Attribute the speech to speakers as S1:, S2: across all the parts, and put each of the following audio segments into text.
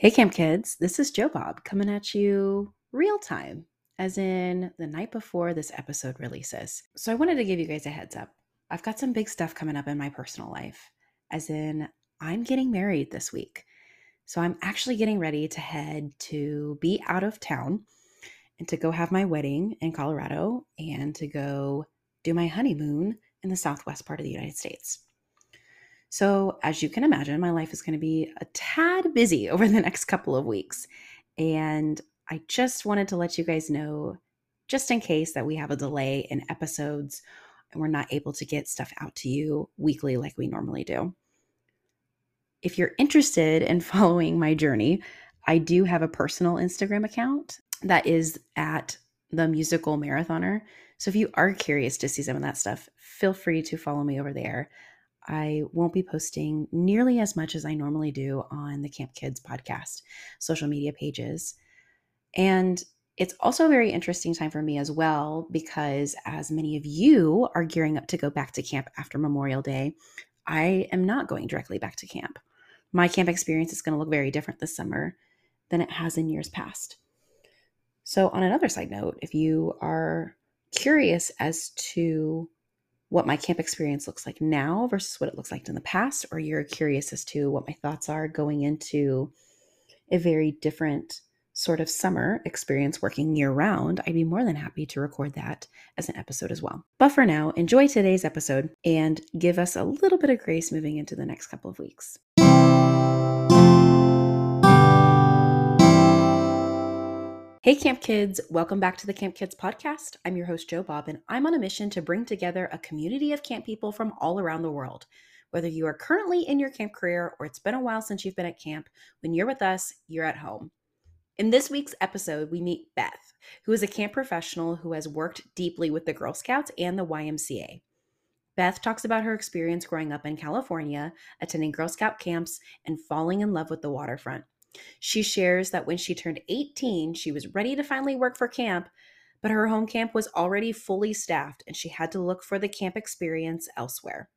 S1: Hey, Camp Kids, this is Joe Bob coming at you real time, as in the night before this episode releases. So, I wanted to give you guys a heads up. I've got some big stuff coming up in my personal life, as in, I'm getting married this week. So, I'm actually getting ready to head to be out of town and to go have my wedding in Colorado and to go do my honeymoon in the southwest part of the United States. So, as you can imagine, my life is going to be a tad busy over the next couple of weeks. And I just wanted to let you guys know, just in case that we have a delay in episodes and we're not able to get stuff out to you weekly like we normally do. If you're interested in following my journey, I do have a personal Instagram account that is at the musical marathoner. So if you are curious to see some of that stuff, feel free to follow me over there. I won't be posting nearly as much as I normally do on the Camp Kids podcast social media pages. And it's also a very interesting time for me as well because, as many of you are gearing up to go back to camp after Memorial Day, I am not going directly back to camp. My camp experience is going to look very different this summer than it has in years past. So, on another side note, if you are curious as to what my camp experience looks like now versus what it looks like in the past, or you're curious as to what my thoughts are going into a very different sort of summer experience working year round, I'd be more than happy to record that as an episode as well. But for now, enjoy today's episode and give us a little bit of grace moving into the next couple of weeks. Hey, Camp Kids, welcome back to the Camp Kids podcast. I'm your host, Joe Bob, and I'm on a mission to bring together a community of camp people from all around the world. Whether you are currently in your camp career or it's been a while since you've been at camp, when you're with us, you're at home. In this week's episode, we meet Beth, who is a camp professional who has worked deeply with the Girl Scouts and the YMCA. Beth talks about her experience growing up in California, attending Girl Scout camps, and falling in love with the waterfront. She shares that when she turned 18, she was ready to finally work for camp, but her home camp was already fully staffed and she had to look for the camp experience elsewhere.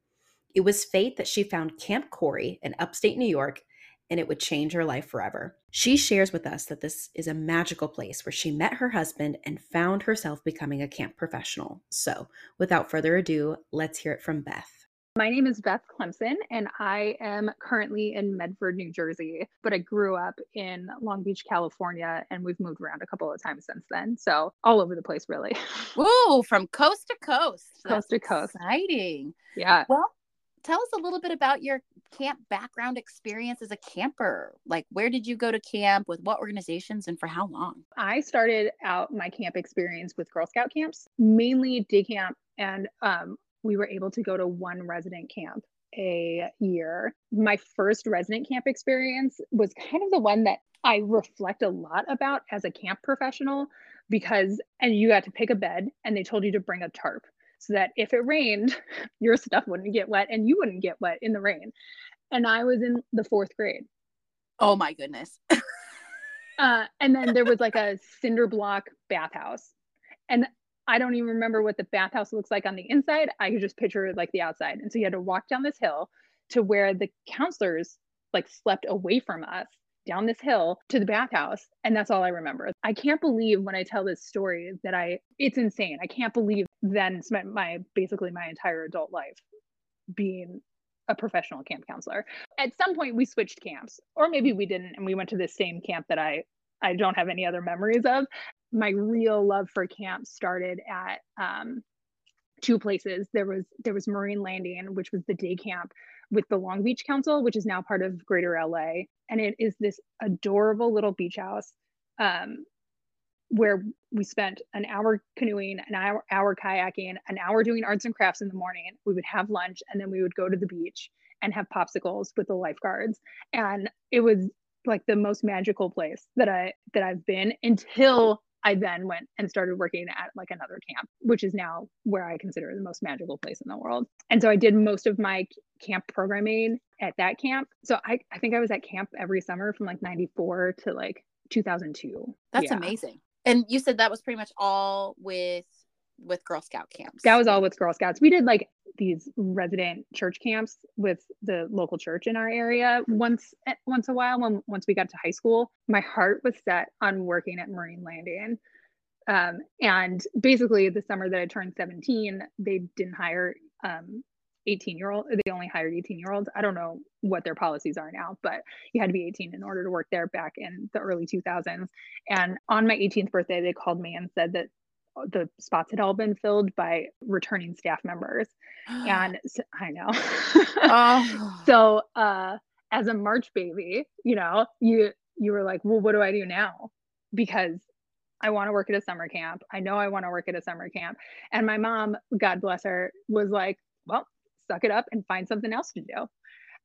S1: It was fate that she found Camp Cory in upstate New York and it would change her life forever. She shares with us that this is a magical place where she met her husband and found herself becoming a camp professional. So, without further ado, let's hear it from Beth.
S2: My name is Beth Clemson, and I am currently in Medford, New Jersey, but I grew up in Long Beach, California, and we've moved around a couple of times since then. So, all over the place, really.
S3: Whoa, from coast to coast.
S2: Coast to coast.
S3: Exciting.
S2: Yeah.
S3: Well, tell us a little bit about your camp background experience as a camper. Like, where did you go to camp, with what organizations, and for how long?
S2: I started out my camp experience with Girl Scout camps, mainly day camp and um, we were able to go to one resident camp a year. My first resident camp experience was kind of the one that I reflect a lot about as a camp professional because, and you got to pick a bed and they told you to bring a tarp so that if it rained, your stuff wouldn't get wet and you wouldn't get wet in the rain. And I was in the fourth grade.
S3: Oh my goodness.
S2: uh, and then there was like a cinder block bathhouse. And I don't even remember what the bathhouse looks like on the inside. I could just picture like the outside. And so you had to walk down this hill to where the counselors like slept away from us down this hill to the bathhouse and that's all i remember i can't believe when i tell this story that i it's insane i can't believe then spent my basically my entire adult life being a professional camp counselor at some point we switched camps or maybe we didn't and we went to the same camp that i i don't have any other memories of my real love for camp started at um, two places. There was there was Marine Landing, which was the day camp with the Long Beach Council, which is now part of Greater LA, and it is this adorable little beach house um, where we spent an hour canoeing, an hour, hour kayaking, an hour doing arts and crafts in the morning. We would have lunch, and then we would go to the beach and have popsicles with the lifeguards, and it was like the most magical place that I that I've been until I then went and started working at like another camp, which is now where I consider the most magical place in the world. And so I did most of my camp programming at that camp. So I, I think I was at camp every summer from like 94 to like 2002.
S3: That's yeah. amazing. And you said that was pretty much all with with Girl Scout camps.
S2: That was all with Girl Scouts. We did like these resident church camps with the local church in our area once once a while when once we got to high school. My heart was set on working at marine landing. Um, and basically the summer that i turned 17 they didn't hire um, 18 year old they only hired 18 year olds i don't know what their policies are now but you had to be 18 in order to work there back in the early 2000s and on my 18th birthday they called me and said that the spots had all been filled by returning staff members and so, i know oh. so uh as a march baby you know you you were like well what do i do now because I want to work at a summer camp. I know I want to work at a summer camp. And my mom, God bless her, was like, well, suck it up and find something else to do.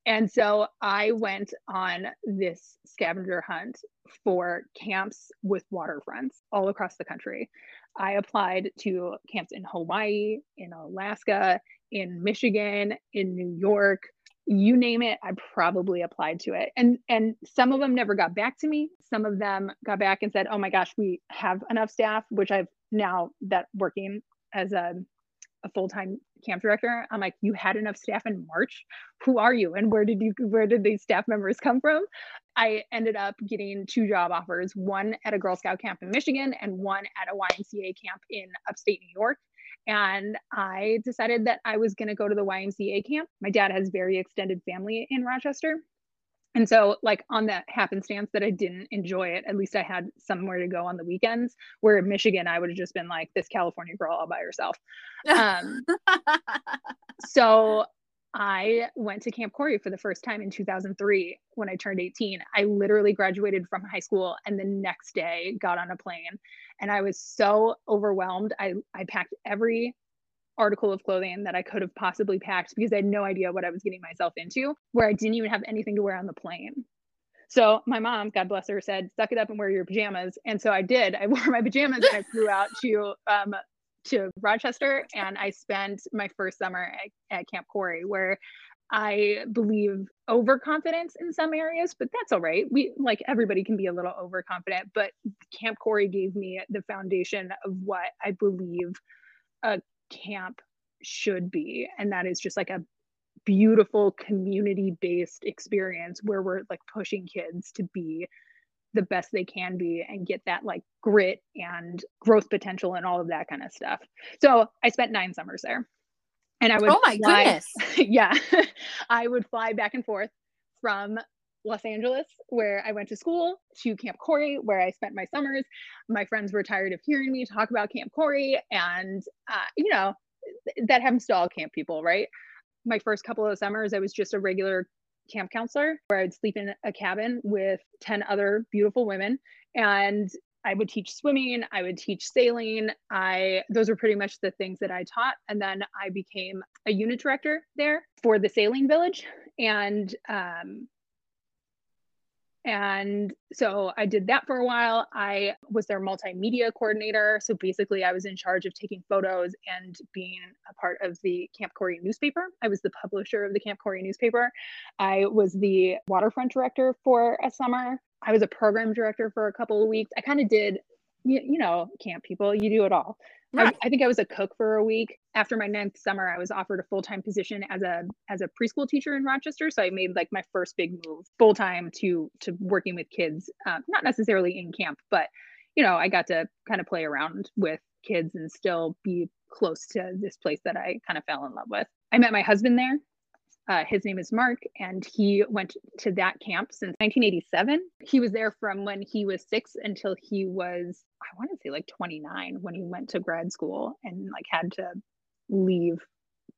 S2: And so I went on this scavenger hunt for camps with waterfronts all across the country. I applied to camps in Hawaii, in Alaska, in Michigan, in New York, you name it, I probably applied to it. And and some of them never got back to me. Some of them got back and said, "Oh my gosh, we have enough staff," which I've now that working as a a full-time camp director i'm like you had enough staff in march? Who are you? And where did you where did these staff members come from? I ended up getting two job offers one at a girl scout camp in michigan and one at a ymca camp in upstate new york. And i decided that i was going to go to the ymca camp. My dad has very extended family in rochester and so, like on that happenstance that I didn't enjoy it, at least I had somewhere to go on the weekends. Where in Michigan, I would have just been like this California girl all by herself. Um, so I went to Camp Cory for the first time in 2003 when I turned 18. I literally graduated from high school and the next day got on a plane. And I was so overwhelmed. I, I packed every article of clothing that I could have possibly packed because I had no idea what I was getting myself into, where I didn't even have anything to wear on the plane. So my mom, God bless her, said, "Suck it up and wear your pajamas." And so I did. I wore my pajamas and I flew out to um, to Rochester, and I spent my first summer at, at Camp Cory, where I believe overconfidence in some areas, but that's all right. We like everybody can be a little overconfident, but Camp Cory gave me the foundation of what I believe a camp should be and that is just like a beautiful community based experience where we're like pushing kids to be the best they can be and get that like grit and growth potential and all of that kind of stuff. So I spent nine summers there. And I would
S3: Oh my
S2: fly,
S3: goodness.
S2: yeah. I would fly back and forth from Los Angeles, where I went to school, to Camp Cory, where I spent my summers. My friends were tired of hearing me talk about Camp Cory. And, uh, you know, that happens to all camp people, right? My first couple of summers, I was just a regular camp counselor where I'd sleep in a cabin with 10 other beautiful women. And I would teach swimming, I would teach sailing. I those were pretty much the things that I taught. And then I became a unit director there for the sailing village. And um, and so I did that for a while. I was their multimedia coordinator. So basically, I was in charge of taking photos and being a part of the Camp Cory newspaper. I was the publisher of the Camp Cory newspaper. I was the waterfront director for a summer. I was a program director for a couple of weeks. I kind of did, you, you know, camp people, you do it all. Right. I, I, think I was a cook for a week. After my ninth summer, I was offered a full time position as a as a preschool teacher in Rochester. So I made like my first big move full time to to working with kids, um, not necessarily in camp, but you know, I got to kind of play around with kids and still be close to this place that I kind of fell in love with. I met my husband there. Uh, his name is Mark, and he went to that camp since 1987. He was there from when he was six until he was, I want to say like 29 when he went to grad school and like had to leave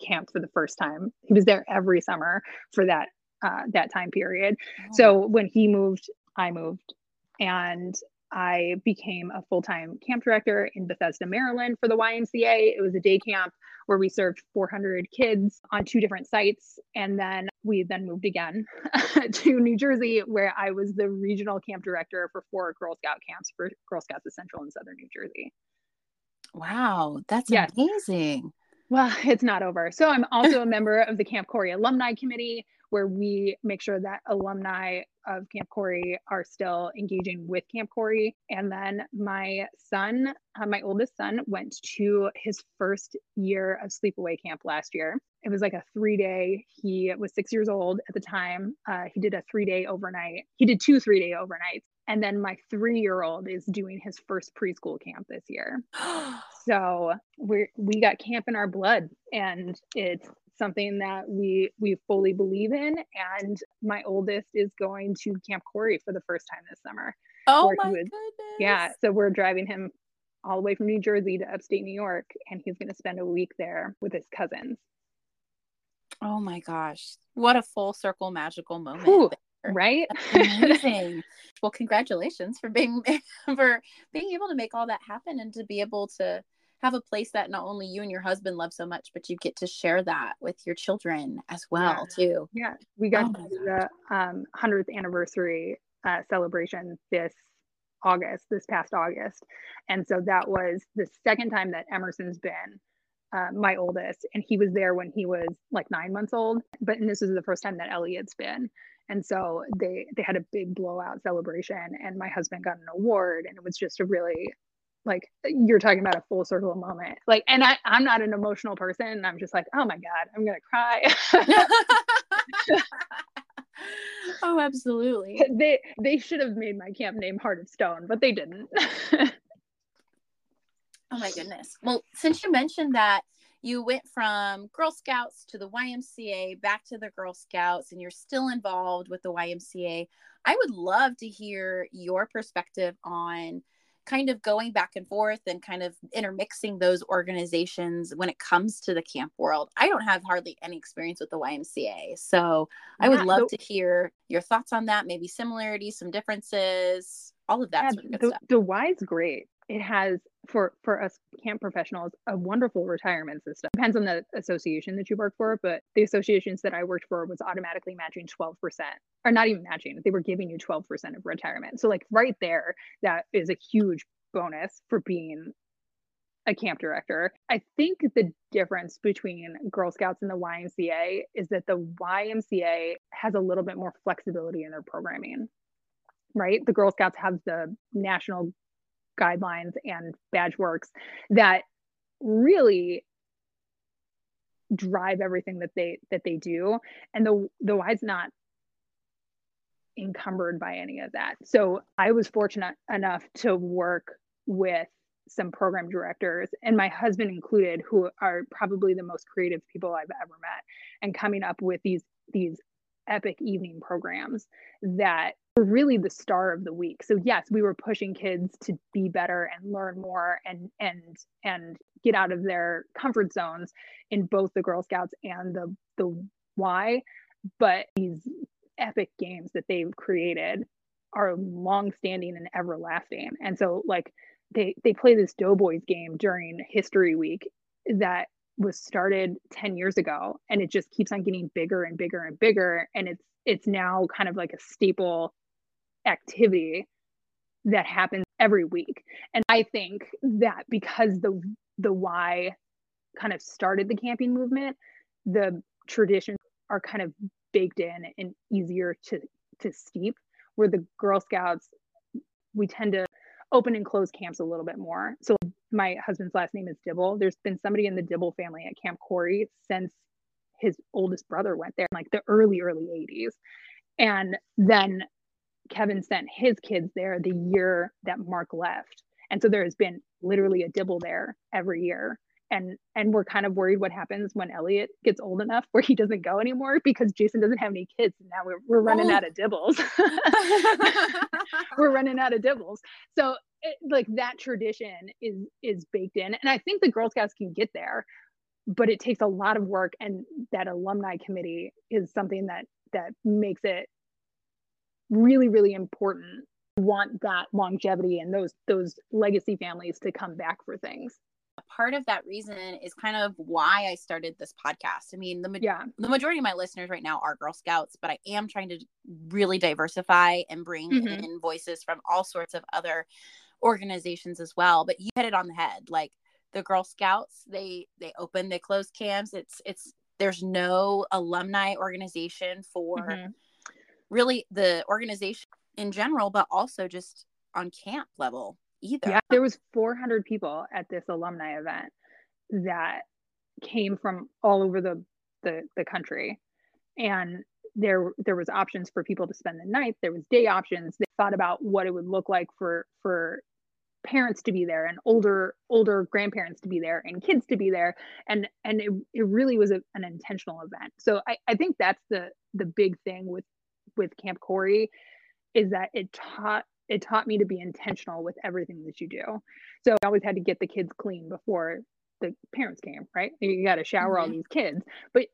S2: camp for the first time. He was there every summer for that uh, that time period. Oh. So when he moved, I moved, and I became a full time camp director in Bethesda, Maryland for the YMCA. It was a day camp where we served 400 kids on two different sites. And then we then moved again to New Jersey, where I was the regional camp director for four Girl Scout camps for Girl Scouts of Central and Southern New Jersey.
S3: Wow, that's yes. amazing.
S2: Well, it's not over. So I'm also a member of the Camp Cory Alumni Committee, where we make sure that alumni of Camp Cory are still engaging with Camp Cory. And then my son, uh, my oldest son, went to his first year of sleepaway camp last year. it was like a three day. He was six years old at the time. Uh, he did a three day overnight. He did two three day overnights. And then my three year old is doing his first preschool camp this year. so we we got camp in our blood, and it's something that we we fully believe in. And my oldest is going to Camp Cory for the first time this summer.
S3: Oh my was,
S2: goodness! Yeah, so we're driving him all the way from New Jersey to upstate New York, and he's going to spend a week there with his cousins.
S3: Oh my gosh. What a full circle magical moment. Ooh,
S2: right?
S3: amazing. well, congratulations for being for being able to make all that happen and to be able to have a place that not only you and your husband love so much, but you get to share that with your children as well,
S2: yeah.
S3: too.
S2: Yeah. We got oh the um, 100th anniversary uh, celebration this August, this past August. And so that was the second time that Emerson's been uh, my oldest, and he was there when he was like nine months old. But and this is the first time that Elliot's been, and so they they had a big blowout celebration, and my husband got an award, and it was just a really like you're talking about a full circle moment. Like and I, i'm not an emotional person and i'm just like oh my god i'm gonna cry.
S3: Oh absolutely.
S2: They they should have made my camp name heart of stone but they didn't.
S3: Oh my goodness. Well, since you mentioned that you went from Girl Scouts to the YMCA, back to the Girl Scouts, and you're still involved with the YMCA, I would love to hear your perspective on kind of going back and forth and kind of intermixing those organizations when it comes to the camp world. I don't have hardly any experience with the YMCA. So yeah, I would love so- to hear your thoughts on that, maybe similarities, some differences, all of that yeah, sort of
S2: the,
S3: stuff.
S2: The Y's great it has for for us camp professionals a wonderful retirement system depends on the association that you work for but the associations that i worked for was automatically matching 12% or not even matching they were giving you 12% of retirement so like right there that is a huge bonus for being a camp director. I think the difference between Girl Scouts and the YMCA is that the YMCA has a little bit more flexibility in their programming, right? The Girl Scouts have the national guidelines and badge works that really drive everything that they that they do. And the the Y's not encumbered by any of that. So i was fortunate enough to work with some program directors and my husband included who are probably the most creative people i've ever met and coming up with these these epic evening programs that were really the star of the week. So yes, we were pushing kids to be better and learn more and and and get out of their comfort zones in both the Girl Scouts and the the Y. But these epic games that they've created are long-standing and everlasting. And so like they they play this Doughboys game during History Week that was started 10 years ago and it just keeps on getting bigger and bigger and bigger and it's it's now kind of like a staple activity that happens every week. And i think that because the the Y kind of started the camping movement the traditions are kind of baked in and easier to to steep where the girl scouts we tend to open and close camps a little bit more. So my husband's last name is dibble there's been somebody in the dibble family at camp cory since his oldest brother went there in like the early early 80s and then Kevin sent his kids there the year that Mark left. And so there has been literally a dibble there every year. And and we're kind of worried what happens when Elliot gets old enough where he doesn't go anymore because Jason doesn't have any kids. And now we're, we're running oh. out of dibbles. we're running out of dibbles. So it, like that tradition is is baked in. And I think the Girl Scouts can get there, but it takes a lot of work. And that alumni committee is something that that makes it really really important want that longevity and those those legacy families to come back for things
S3: part of that reason is kind of why I started this podcast. I mean, the, ma- yeah. the majority of my listeners right now are Girl Scouts, but I am trying to really diversify and bring mm-hmm. in voices from all sorts of other organizations as well. But you hit it on the head. Like the Girl Scouts, they they open, they close camps. It's it's there's no alumni organization for mm-hmm really the organization in general, but also just on camp level either.
S2: Yeah, there was 400 people at this alumni event that came from all over the the the country and there there was options for people to spend the night there was day options they thought about what it would look like for for parents to be there and older older grandparents to be there and kids to be there. And and it, it really was a, an intentional event. So I, I think that's the the big thing with with camp cory is that it taught it taught me to be intentional with everything that you do. So i always had to get the kids clean before the parents came right? You got to shower mm-hmm. all these kids but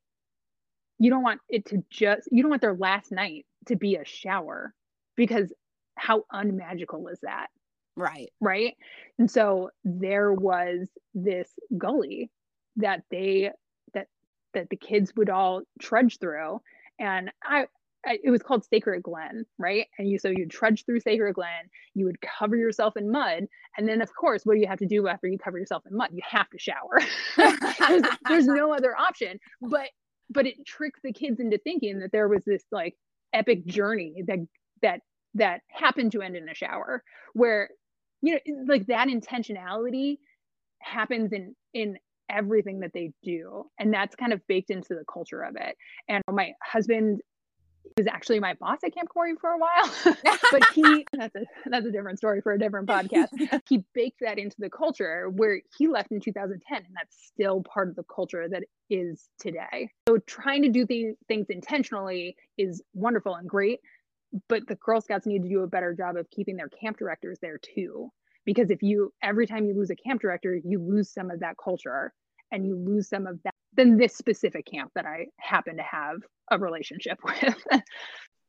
S2: you don't want it to just you don't want their last night to be a shower because how unmagical is that
S3: right
S2: right and so there was this gully that they that that the kids would all trudge through and i it was called Sacred Glen, right? And you so you trudge through Sacred Glen, you would cover yourself in mud, and then of course, what do you have to do after you cover yourself in mud? You have to shower. there's, there's no other option. But but it tricked the kids into thinking that there was this like epic journey that that that happened to end in a shower where you know like that intentionality happens in in everything that they do and that's kind of baked into the culture of it and my husband was actually my boss at Camp Cory for a while, but he that's a that's a different story for a different podcast. he baked that into the culture where he left in 2010, and that's still part of the culture that is today. So trying to do th- things intentionally is wonderful and great, but the Girl Scouts need to do a better job of keeping their camp directors there too. Because if you every time you lose a camp director, you lose some of that culture and you lose some of that than this specific camp that I happen to have a relationship with.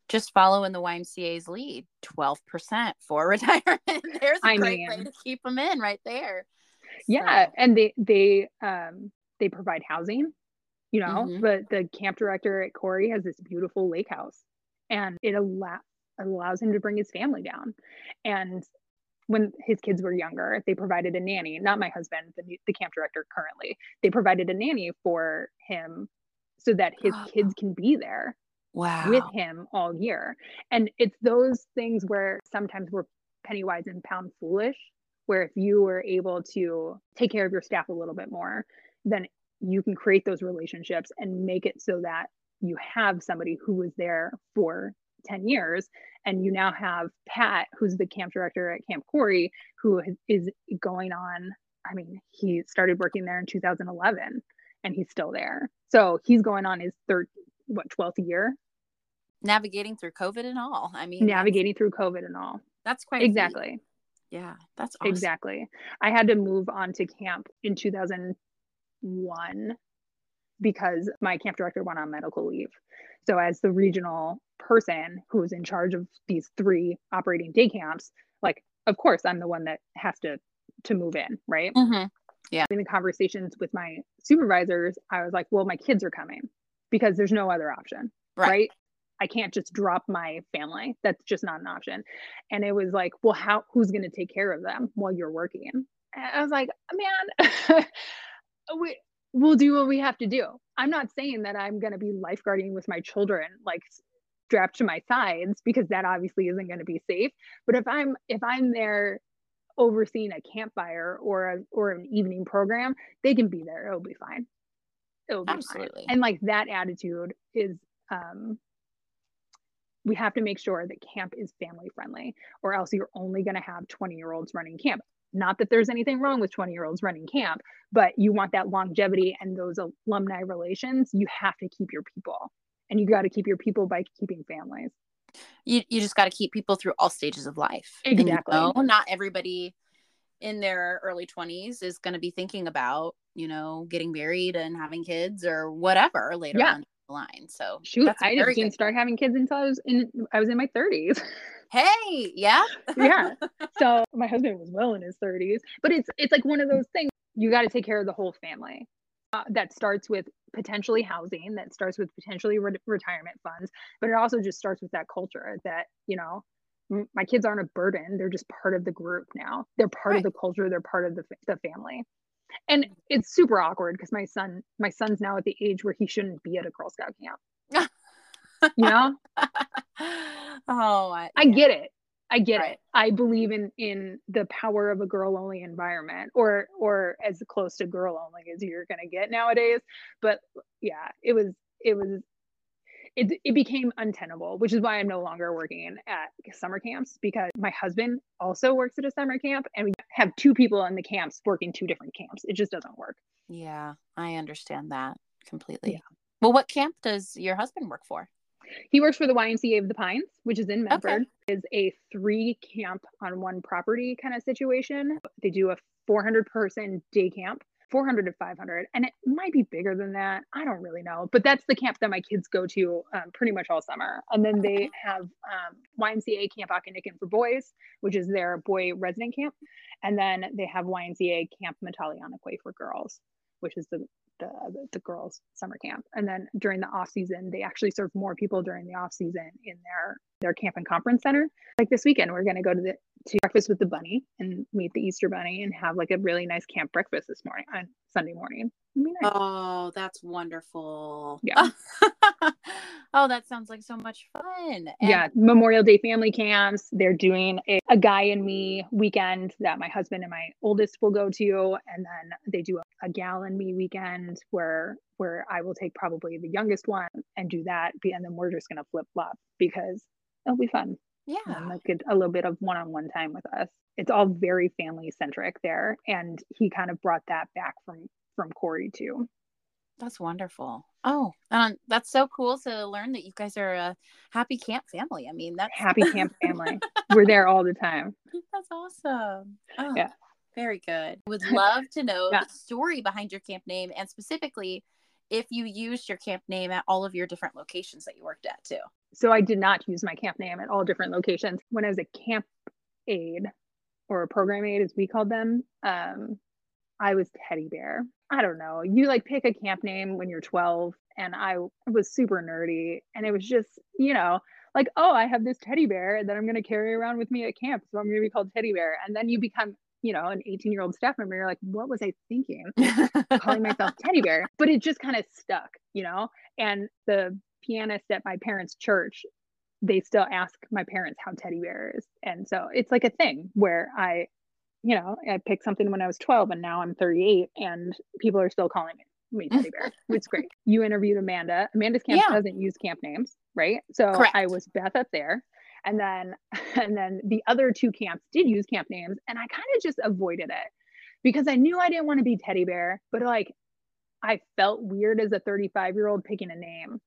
S3: Just follow in the YMCA's lead 12% for retirement. There's a I great mean, way to keep them in right there.
S2: Yeah. So. And they, they, um, they provide housing, you know, mm-hmm. but the camp director at Cory has this beautiful lake house and it allows allows him to bring his family down. And when his kids were younger, they provided a nanny, not my husband, the, the camp director currently. They provided a nanny for him so that his kids can be there
S3: wow.
S2: with him all year. And it's those things where sometimes we're penny wise and pound foolish, where if you were able to take care of your staff a little bit more, then you can create those relationships and make it so that you have somebody who was there for 10 years and you now have pat who's the camp director at camp cory who is going on i mean he started working there in 2011 and he's still there. So he's going on his third what 12th year?
S3: Navigating through covid and all. I mean
S2: navigating through covid and all.
S3: That's quite
S2: exactly.
S3: Neat. yeah that's awesome.
S2: exactly. I had to move on to camp in 2001 because my camp director went on medical leave so, as the regional person who's in charge of these three operating day camps, like, of course, I'm the one that has to to move in, right?
S3: Mm-hmm. Yeah.
S2: In the conversations with my supervisors, I was like, well, my kids are coming because there's no other option, right? right? I can't just drop my family. That's just not an option. And it was like, well, how who's going to take care of them while you're working? And I was like, man, we we'll do what we have to do. I'm not saying that I'm going to be lifeguarding with my children like strapped to my sides because that obviously isn't going to be safe. But if I'm if I'm there overseeing a campfire or a or an evening program, they can be there. It'll be fine. It'll be Absolutely. Fine. And like that attitude is um we have to make sure that camp is family friendly or else you're only going to have 20 year olds running camp not that there's anything wrong with 20 year olds running camp, but you want that longevity and those alumni relations. You have to keep your people, and you got to keep your people by keeping families.
S3: You, you just got to keep people through all stages of life.
S2: Exactly.
S3: You know, not everybody in their early 20s is going to be thinking about, you know, getting married and having kids or whatever later yeah. on the line. So
S2: shoot, I didn't start having kids until I was in I was in my 30s.
S3: hey yeah.
S2: Yeah. So my husband was well in his 30s but it's it's like one of those things you got to take care of the whole family uh, that starts with potentially housing that starts with potentially re- retirement funds but it also just starts with that culture that you know m- my kids aren't a burden they're just part of the group now. They're part right. of the culture they're part of the, the family. And it's super awkward because my son my son's now at the age where he shouldn't be at a girl scout camp. You know
S3: oh I,
S2: I get it I get right. it. I believe in in the power of a girl only environment or or as close to girl only as you're going to get nowadays. But yeah, it was it was it, it became untenable, which is why I'm no longer working at summer camps because my husband also works at a summer camp and we have two people in the camps working two different camps. It just doesn't work.
S3: Yeah, I understand that completely. Yeah. Well, what camp does your husband work for?
S2: He works for the YMCA of the Pines, which is in Medford. Okay. Is a three camp on one property kind of situation. They do a 400 person day camp 400 to 500 and it might be bigger than that i don't really know but that's the camp that my kids go to um, pretty much all summer and then they have um, ymca camp Ockanickon for boys which is their boy resident camp and then they have ymca camp Way for girls which is the the, the girls summer camp. And then during the off season they actually serve more people during the off season in their their camp and conference center. Like this weekend we're going to go to the to breakfast with the bunny and meet the easter bunny and have like a really nice camp breakfast this morning on sunday morning.
S3: Nice. oh that's wonderful. Yeah. Oh that sounds like so much fun.
S2: And- yeah memorial day family camps they're doing a, a guy and me weekend that my husband and my oldest will go to and then they do a, a gal and me weekend where where i will take probably the youngest one and do that and then we're just going to flip flop because it'll be fun.
S3: Yeah.
S2: And like a, a little bit of one-on-one time with us. It's all very family centric there and he kind of brought that back from from cory too.
S3: That's wonderful. Oh um, that's so cool to learn that you guys are a happy camp family. I mean that's
S2: happy camp family. We're there all the time.
S3: That's awesome. Oh, yeah. very good. Would love to know yeah. the story behind your camp name and specifically if you used your camp name at all of your different locations that you worked at too.
S2: So I did not use my camp name at all different locations. When I was a camp aide or a program aide, as we called them, um, I was Teddy Bear. I don't know. You like pick a camp name when you're 12, and I was super nerdy, and it was just, you know, like, oh, I have this teddy bear that I'm going to carry around with me at camp. So I'm going to be called Teddy Bear. And then you become you know, an 18 year old staff member, you're like, what was I thinking? Calling myself teddy bear. But it just kind of stuck, you know? And the pianist at my parents' church, they still ask my parents how teddy bear is. And so it's like a thing where I, you know, I picked something when I was 12 and now I'm 38 and people are still calling me me teddy bear. It's great. You interviewed Amanda. Amanda's camp yeah. doesn't use camp names, right? So Correct. I was Beth up there and then and then the other two camps did use camp names and i kind of just avoided it because i knew i didn't want to be teddy bear but like i felt weird as a 35 year old picking a name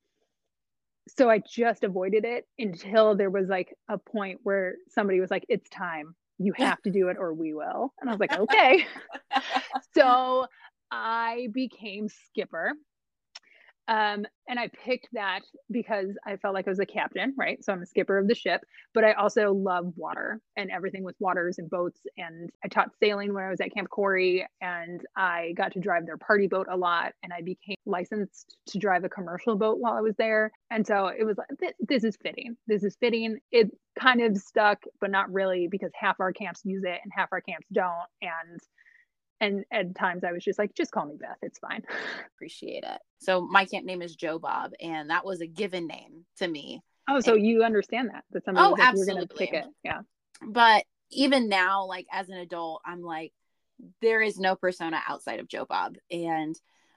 S2: so i just avoided it until there was like a point where somebody was like it's time. You have to do it or we will. And i was like okay. So i became skipper um, and I picked that because I felt like I was a captain, right? So I'm a skipper of the ship, but I also love water and everything with waters and boats. And I taught sailing when I was at Camp Cory, and I got to drive their party boat a lot. And I became licensed to drive a commercial boat while I was there. And so it was like, this is fitting. This is fitting. It kind of stuck, but not really because half our camps use it and half our camps don't. And and at times I was just like, just call me Beth. It's fine.
S3: Appreciate it. So my camp name is Joe Bob, and that was a given name to me.
S2: Oh, so
S3: and,
S2: you understand that that somebody oh, you're going to pick it, yeah.
S3: But even now, like as an adult, I'm like, there is no persona outside of Joe Bob, and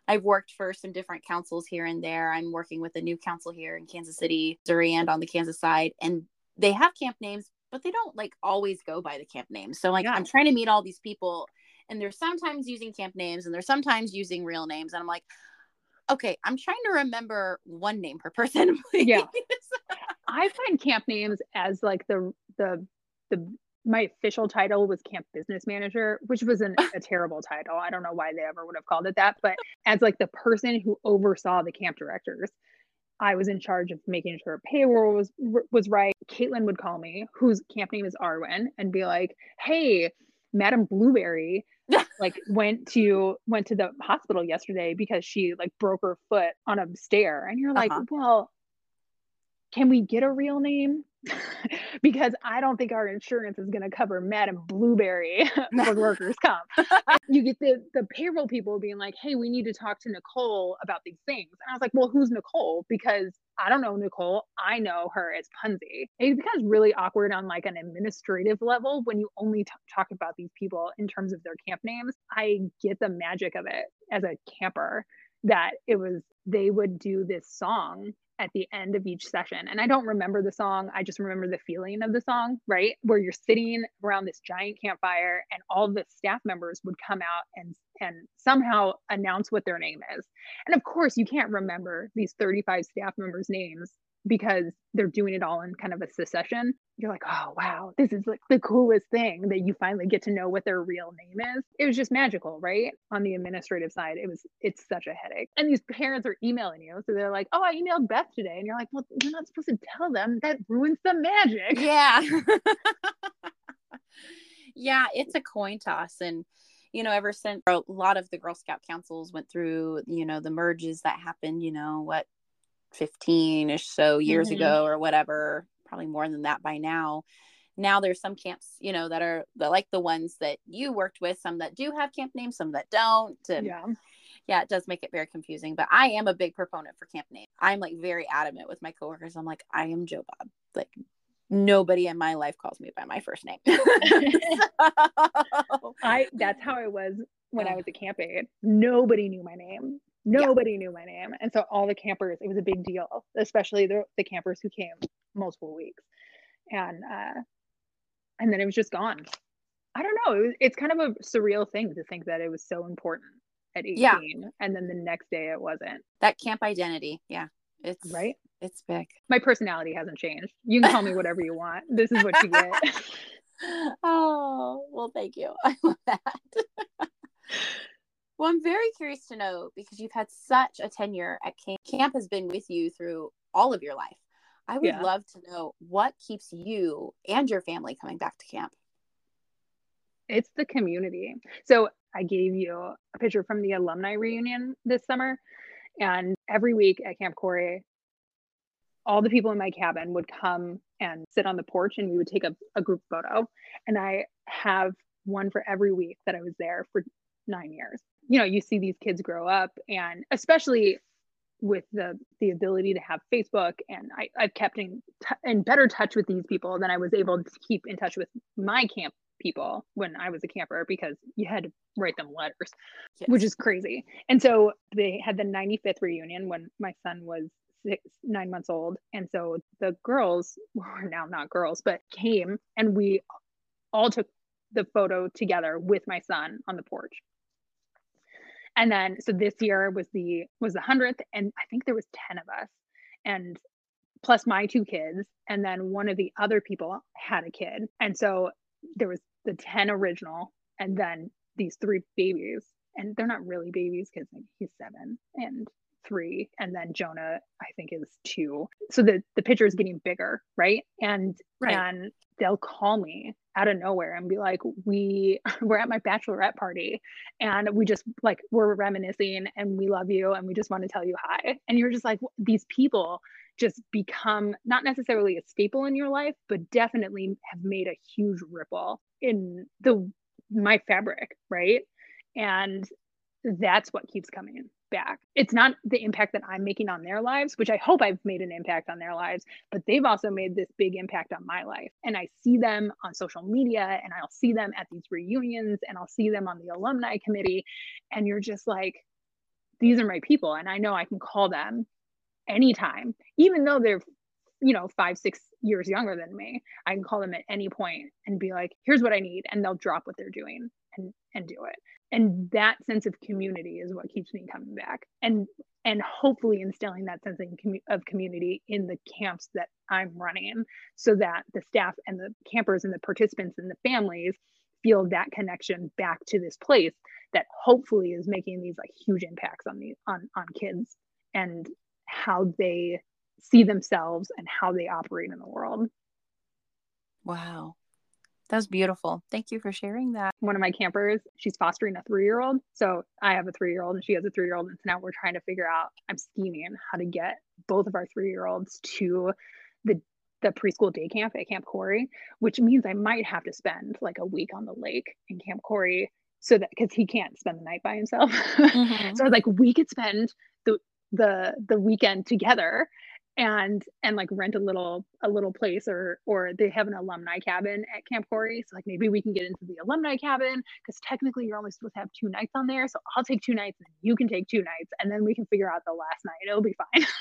S3: I've worked for some different councils here and there. I'm working with a new council here in Kansas City, Missouri, and on the Kansas side, and they have camp names, but they don't like always go by the camp names. So like, yeah. I'm trying to meet all these people and they're sometimes using camp names and they're sometimes using real names and i'm like okay i'm trying to remember one name per person please. yeah
S2: i find camp names as like the the the my official title was camp business manager which was an, a terrible title i don't know why they ever would have called it that but as like the person who oversaw the camp directors I was in charge of making sure payroll was was right. Caitlin would call me, whose camp name is Arwen, and be like, "Hey, Madam Blueberry like went to went to the hospital yesterday because she like broke her foot on a stair and you're like uh-huh. well can we get a real name because i don't think our insurance is going to cover madam blueberry for workers comp you get the the payroll people being like hey we need to talk to nicole about these things and i was like well who's nicole because I don't know Nicole. I know her as Punzi. It becomes really awkward on like an administrative level when you only t- talk about these people in terms of their camp names. I get the magic of it as a camper that it was they would do this song at the end of each session. And I don't remember the song, I just remember the feeling of the song, right? Where you're sitting around this giant campfire and all the staff members would come out and and somehow announce what their name is. And of course, you can't remember these 35 staff members' names because they're doing it all in kind of a succession. You're like, oh, wow, this is like the coolest thing that you finally get to know what their real name is. It was just magical, right? On the administrative side, it was, it's such a headache. And these parents are emailing you. So they're like, oh, I emailed Beth today. And you're like, well, you're not supposed to tell them. That ruins the magic.
S3: Yeah. yeah, it's a coin toss. And, you know, ever since a lot of the Girl Scout councils went through, you know, the merges that happened, you know, what 15 ish so years mm-hmm. ago or whatever, probably more than that by now. Now there's some camps, you know, that are like the ones that you worked with, some that do have camp names, some that don't. And yeah. Yeah, it does make it very confusing, but I am a big proponent for camp name. I'm like very adamant with my coworkers. I'm like, I am Joe Bob. Like nobody in my life calls me by my first name. so...
S2: I that's how I was when I was a camp aide. Nobody knew my name. Nobody yeah. knew my name. And so all the campers, it was a big deal, especially the, the campers who came multiple weeks. And uh and then it was just gone. I don't know. It was, it's kind of a surreal thing to think that it was so important at 18 yeah. and then the next day it wasn't.
S3: That camp identity. Yeah. It's
S2: right.
S3: It's big.
S2: My personality hasn't changed. You can call me whatever you want. This is what you get.
S3: oh, well, thank you. I love that. Well, I'm very curious to know because you've had such a tenure at camp. Camp has been with you through all of your life. I would yeah. love to know what keeps you and your family coming back to camp.
S2: It's the community. So I gave you a picture from the alumni reunion this summer. And every week at Camp Cory, all the people in my cabin would come and sit on the porch and we would take a, a group photo. And I have one for every week that I was there for nine years you know you see these kids grow up and especially with the the ability to have facebook and I, i've kept in, t- in better touch with these people than i was able to keep in touch with my camp people when i was a camper because you had to write them letters yes. which is crazy. And so they had the 95th reunion when my son was six nine months old. And so the girls were now not girls but came and we all took the photo together with my son on the porch and then so this year was the was the 100th and i think there was 10 of us and plus my two kids and then one of the other people had a kid. And so there was the 10 original and then these three babies and they're not really babies because he's seven and three and then jonah i think is two. So the the picture is getting bigger right? And right. and they'll call me out of nowhere and be like we we're at my bachelorette party and we just like we're reminiscing and we love you and we just want to tell you hi. And you're just like these people just become not necessarily a staple in your life but definitely have made a huge ripple in the my fabric right? And that's what keeps coming back. It's not the impact that I'm making on their lives, which I hope I've made an impact on their lives, but they've also made this big impact on my life. And I see them on social media and I'll see them at these reunions and I'll see them on the alumni committee. And you're just like, these are my people. And I know I can call them anytime, even though they're, you know, five, six years younger than me. I can call them at any point and be like, here's what I need. And they'll drop what they're doing and, and do it. And that sense of community is what keeps me coming back and and hopefully instilling that sense of community in the camps that i'm running so that the staff and the campers and the participants and the families feel that connection back to this place that hopefully is making these like huge impacts on the on on kids and how they see themselves and how they operate in the world.
S3: Wow that's beautiful. Thank you for sharing that.
S2: One of my campers, she's fostering a three year old. So I have a three year old and she has a three year old. And so now we're trying to figure out, I'm scheming how to get both of our three year olds to the the preschool day camp at Camp Cory, which means I might have to spend like a week on the lake in Camp Cory so that because he can't spend the night by himself. Mm-hmm. so I was like, we could spend the the the weekend together and and like rent a little a little place or or they have an alumni cabin at Camp Cory. So like maybe we can get into the alumni cabin because technically you're only supposed to have two nights on there. So I'll take two nights and you can take two nights and then we can figure out the last night. It'll be fine.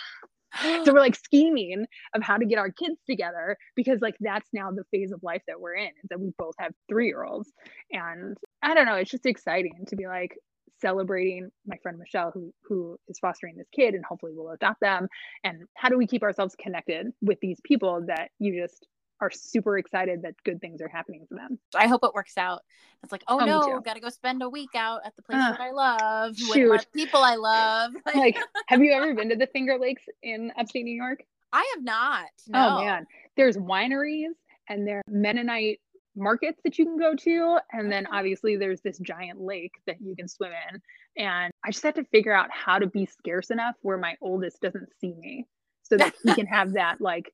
S2: so we're like scheming of how to get our kids together because like that's now the phase of life that we're in is that we both have three year olds and i don't know it's just exciting to be like celebrating my friend michelle who who is fostering this kid and hopefully will adopt them and how do we keep ourselves connected with these people that you just are super excited that good things are happening for them.
S3: I hope it works out. It's like, oh, oh no, got to go spend a week out at the place uh, that I love shoot. with people I love.
S2: like, have you ever been to the Finger Lakes in upstate New York?
S3: I have not. Oh,
S2: no. Oh man, there's wineries and they're Mennonite markets that you can go to, and then obviously there's this giant lake that you can swim in. And I just have to figure out how to be scarce enough where my oldest doesn't see me, so that he can have that like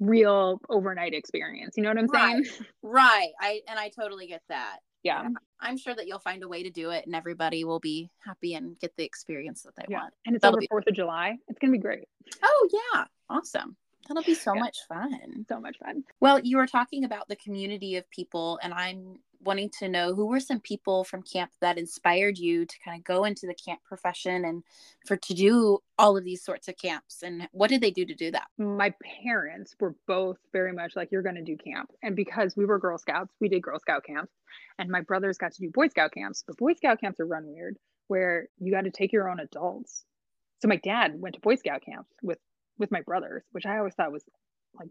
S2: real overnight experience. You know what I'm saying?
S3: Right. I and I totally get that.
S2: Yeah.
S3: I'm sure that you'll find a way to do it and everybody will be happy and get the experience that they yeah. want.
S2: And it's That'll over be- 4th of July. It's going to be great.
S3: Oh, yeah. Awesome. That'll be so yeah. much fun.
S2: So much fun.
S3: Well, you were talking about the community of people, and I'm wanting to know who were some people from camp that inspired you to kind of go into the camp profession and for to do all of these sorts of camps and what did they do to do that
S2: my parents were both very much like you're going to do camp and because we were girl scouts we did girl scout camps and my brothers got to do boy scout camps but boy scout camps are run weird where you got to take your own adults so my dad went to boy scout camps with with my brothers which i always thought was like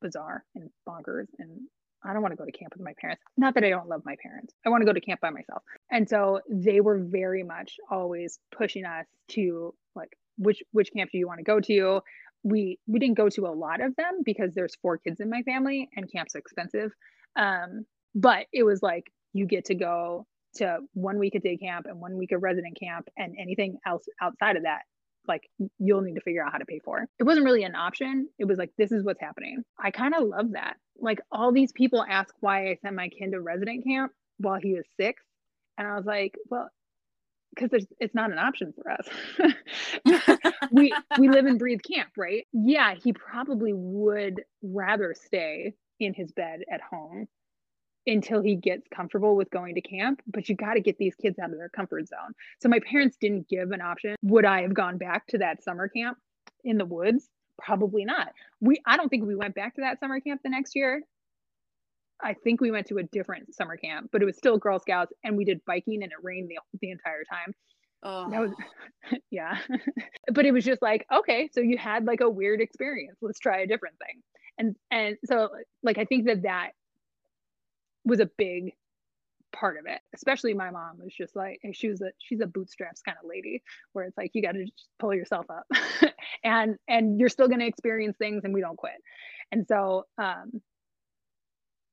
S2: bizarre and bonkers and I don't want to go to camp with my parents. Not that I don't love my parents. I want to go to camp by myself. And so they were very much always pushing us to like which which camp do you want to go to? We we didn't go to a lot of them because there's four kids in my family and camp's expensive. Um, but it was like you get to go to one week at day camp and one week of resident camp and anything else outside of that like you'll need to figure out how to pay for. It wasn't really an option. It was like, this is what's happening. I kind of love that. Like all these people ask why I sent my kid to resident camp while he was six. And I was like, well, because it's not an option for us. we we live and breathe camp, right? Yeah, he probably would rather stay in his bed at home until he gets comfortable with going to camp but you got to get these kids out of their comfort zone so my parents didn't give an option would i have gone back to that summer camp in the woods probably not we i don't think we went back to that summer camp the next year i think we went to a different summer camp but it was still girl scouts and we did biking and it rained the, the entire time Oh. That was, yeah. but it was just like, okay, so you had like a weird experience. Let's try a different thing. And and so like I think that that was a big part of it especially my mom was just like she was a she's a bootstraps kind of lady where it's like you got to just pull yourself up and and you're still going to experience things and we don't quit. And so um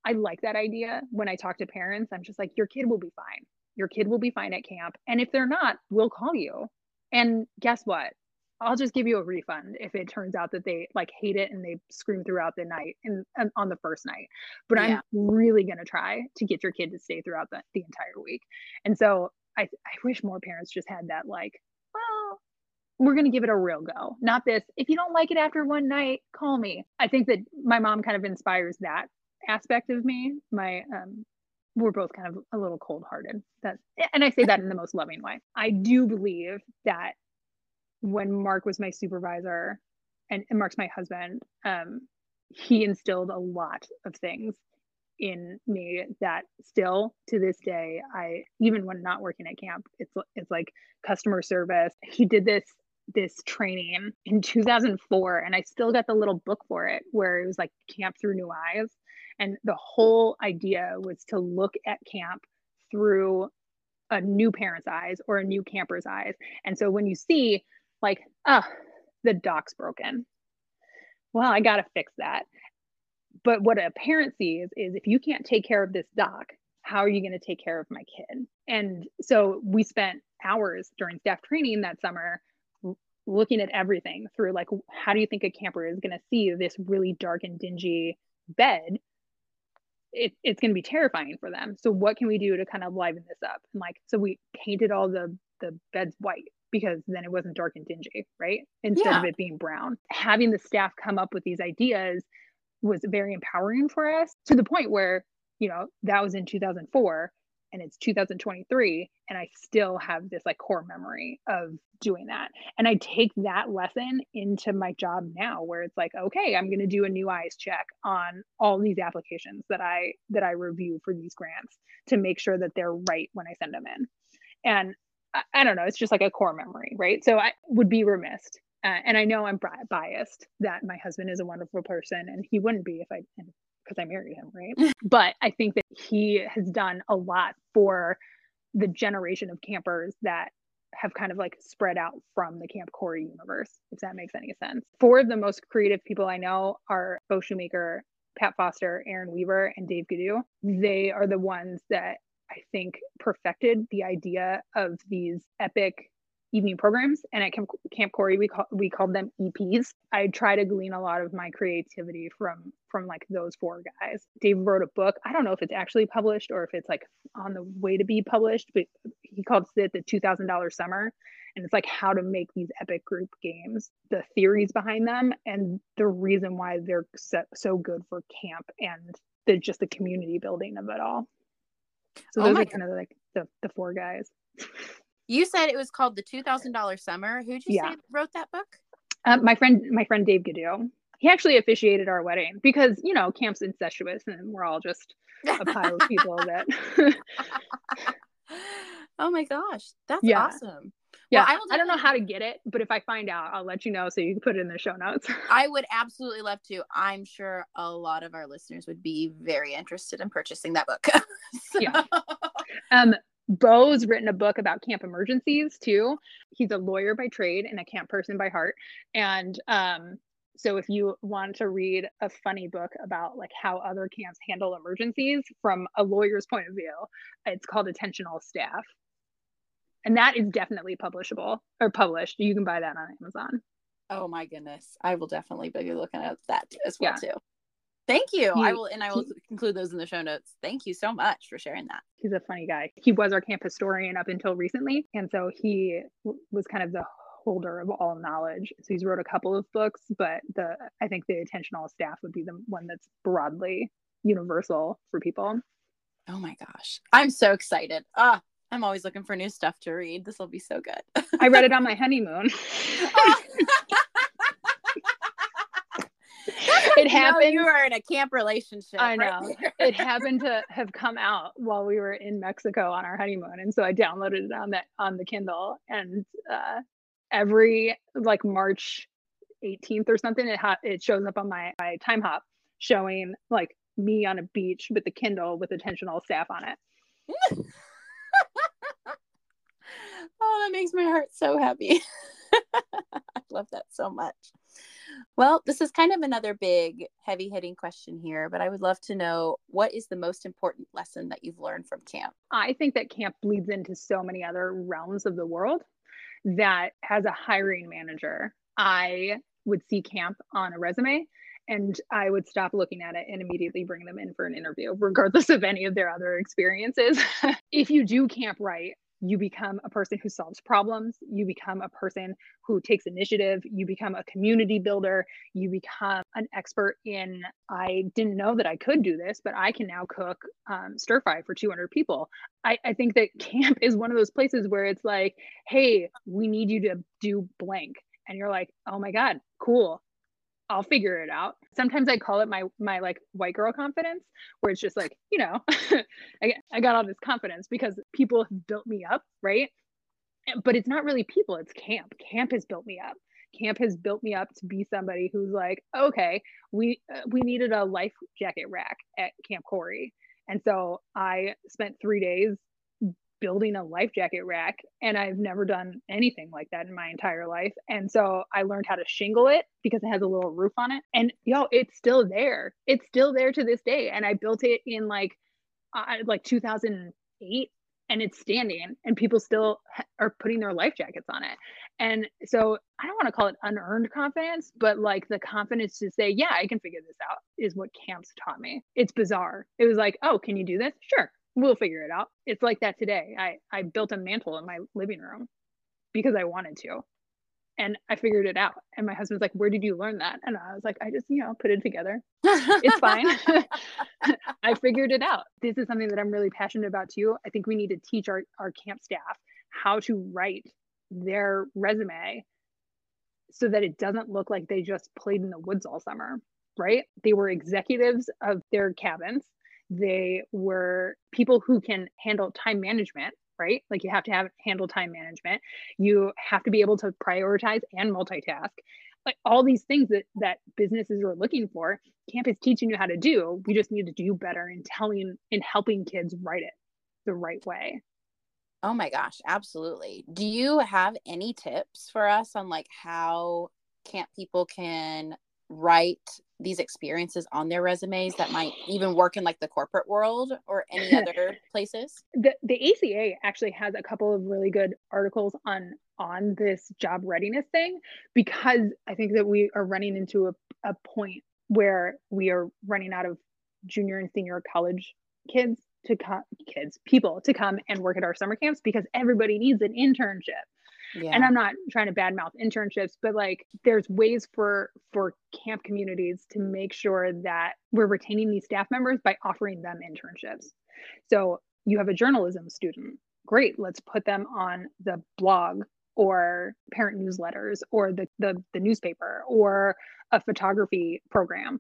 S2: i like that idea. When i talk to parents i'm just like your kid will be fine. Your kid will be fine at camp. And if they're not we'll call you. And guess what I'll just give you a refund if it turns out that they like hate it and they scream throughout the night and, and on the first night. But yeah. I'm really gonna try to get your kid to stay throughout the, the entire week. And so I I wish more parents just had that like, well, we're gonna give it a real go. Not this, if you don't like it after one night, call me. I think that my mom kind of inspires that aspect of me. My um we're both kind of a little cold hearted. That and I say that in the most loving way. I do believe that when Mark was my supervisor and, and Mark's my husband, um, he instilled a lot of things in me that still to this day I even when not working at camp it's it's like customer service. He did this this training in 2004 and I still got the little book for it where it was like camp through new eyes. And the whole idea was to look at camp through a new parent's eyes or a new camper's eyes. And so when you see like, oh, the dock's broken. Well, I got to fix that. But what a parent sees is if you can't take care of this dock, how are you going to take care of my kid? And so we spent hours during staff training that summer looking at everything through like, how do you think a camper is going to see this really dark and dingy bed? It, it's going to be terrifying for them. So what can we do to kind of liven this up? And like, so we painted all the the beds white because then it wasn't dark and dingy, right? Instead yeah. of it being brown. Having the staff come up with these ideas was very empowering for us to the point where, you know, that was in 2004 and it's 2023 and I still have this like core memory of doing that. And I take that lesson into my job now where it's like, okay, I'm going to do a new eyes check on all these applications that I that I review for these grants to make sure that they're right when I send them in. And I, don't know, it's just like a core memory, right? So I would be remiss uh, and I know I'm biased that my husband is a wonderful person and he wouldn't be if I because I married him, right? but I think that he has done a lot for the generation of campers that have kind of like spread out from the Camp Cory universe, if that makes any sense. Four of the most creative people I know are Bo Shoemaker, Pat Foster, Aaron Weaver, and Dave Gadu. They are the ones that I think perfected the idea of these epic evening programs. And at camp, camp cory we call we called them eps i try to glean a lot of my creativity from from like those four guys. Dave wrote a book. I don't know if it's actually published or if it's like on the way to be published but he called it the $2000 summer. And it's like how to make these epic group games the theories behind them and the reason why they're so, so good for camp and the just the community building of it all so oh those are kind of like the, the four guys
S3: You said it was called the two thousand dollar summer. Who'd you yeah. say wrote that book?
S2: Um, my friend, my friend Dave Gadu. He actually officiated our wedding because you know camp's incestuous and we're all just a pile of people that.
S3: oh my gosh, that's yeah. awesome.
S2: Yeah, well, I, I, don't know how to get it, but if I find out, I'll let you know so you can put it in the show notes.
S3: I would absolutely love to. I'm sure a lot of our listeners would be very interested in purchasing that book.
S2: so. Yeah. Um, Bo's written a book about camp emergencies too. He's a lawyer by trade and a camp person by heart. And um, so if you want to read a funny book about like how other camps handle emergencies from a lawyer's point of view, it's called Attention All Staff. And that is definitely publishable or published. You can buy that on Amazon.
S3: Oh my goodness. I will definitely be looking at that as well yeah. too. Thank you. He, I will, and I will he, include those in the show notes. Thank you so much for sharing that.
S2: He's a funny guy. He was our camp historian up until recently, and so he was kind of the holder of all knowledge. So he's wrote a couple of books, but the I think the attention all staff would be the one that's broadly universal for people.
S3: Oh my gosh, I'm so excited! Ah, I'm always looking for new stuff to read. This will be so good.
S2: I read it on my honeymoon.
S3: it happened. You, were in a camp relationship.
S2: I know. Right it happened to have come out while we were in Mexico on our honeymoon, and so I downloaded it on that on the Kindle. And uh, every like March 18th or something, it ha- it shows up on my, my time hop, showing like me on a beach with the Kindle with attention all staff on it.
S3: Oh, that makes my heart so happy. I love that so much. Well, this is kind of another big, heavy hitting question here, but I would love to know what is the most important lesson that you've learned from camp?
S2: I think that camp bleeds into so many other realms of the world that as a hiring manager, I would see camp on a resume and I would stop looking at it and immediately bring them in for an interview, regardless of any of their other experiences. if you do camp right, you become a person who solves problems you become a person who takes initiative you become a community builder you become an expert in i didn't know that i could do this but i can now cook um, stir fry for 200 people. I, I think that camp is one of those places where it's like hey we need you to do blank. And you're like oh my god cool I'll figure it out. Sometimes I call it my my like white girl confidence, where it's just like, you know, I, I got all this confidence because people have built me up, right? But it's not really people, it's camp. Camp has built me up. Camp has built me up to be somebody who's like, okay, we uh, we needed a life jacket rack at Camp Cory. And so I spent 3 days building a life jacket rack and I've never done anything like that in my entire life. And so I learned how to shingle it because it has a little roof on it. And yo, it's still there. It's still there to this day. And I built it in like uh, like 2008 and it's standing and people still ha- are putting their life jackets on it. And so I don't want to call it unearned confidence, but like the confidence to say, yeah, I can figure this out is what camps taught me. It's bizarre. It was like, oh, can you do this? Sure we'll figure it out. It's like that today. I I built a mantle in my living room. because I wanted to. And I figured it out. And my husband's like, Where did you learn that? And I was like, I just, you know, put it together. it's fine. I figured it out. This is something that I'm really passionate about too. I think we need to teach our, our camp staff how to write their resume so that it doesn't look like they just played in the woods all summer, right? They were executives of their cabins. They were people who can handle time management, right? Like you have to have handle time management. You have to be able to prioritize and multitask. Like all these things that that businesses are looking for, camp is teaching you how to do. We just need to do better in telling in helping kids write it the right way.
S3: Oh my gosh, absolutely. Do you have any tips for us on like how camp people can write these experiences on their resumes that might even work in like the corporate world or any other places?
S2: The the ACA actually has a couple of really good articles on on this job readiness thing because I think that we are running into a, a point where we are running out of junior and senior college kids to come kids people to come and work at our summer camps because everybody needs an internship yeah. and i'm not trying to badmouth internships but like there's ways for for camp communities to make sure that we're retaining these staff members by offering them internships so you have a journalism student great let's put them on the blog or parent newsletters or the, the the newspaper or a photography program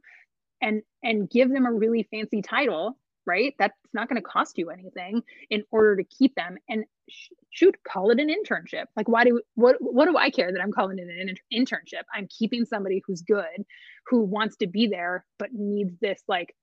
S2: and and give them a really fancy title right? That's not going to cost you anything in order to keep them. And sh- shoot, call it an internship. Like, why do what what do I care that I'm calling it an inter- internship? I'm keeping somebody who's good, who wants to be there, but needs this like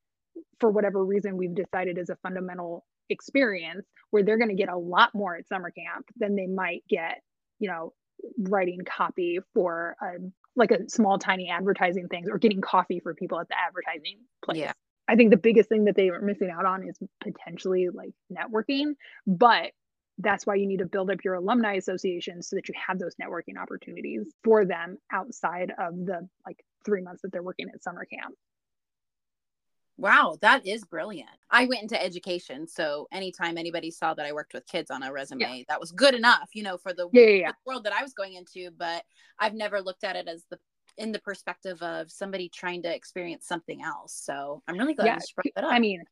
S2: for whatever reason we've decided is a fundamental experience where they're going to get a lot more at summer camp than they might get, you know, writing copy for a like a small tiny advertising things or getting coffee for people at the advertising place. Yeah. I think the biggest thing that they are missing out on is potentially like networking, but that's why you need to build up your alumni association so that you have those networking opportunities for them outside of the like three months that they're working at summer camp.
S3: Wow, that is brilliant. I went into education, so anytime anybody saw that I worked with kids on a resume, yeah. that was good enough, you know, for the, yeah, yeah, the world that I was going into. But I've never looked at it as the in the perspective of somebody trying to experience something else. So I'm really glad yeah. you brought that up.
S2: I mean,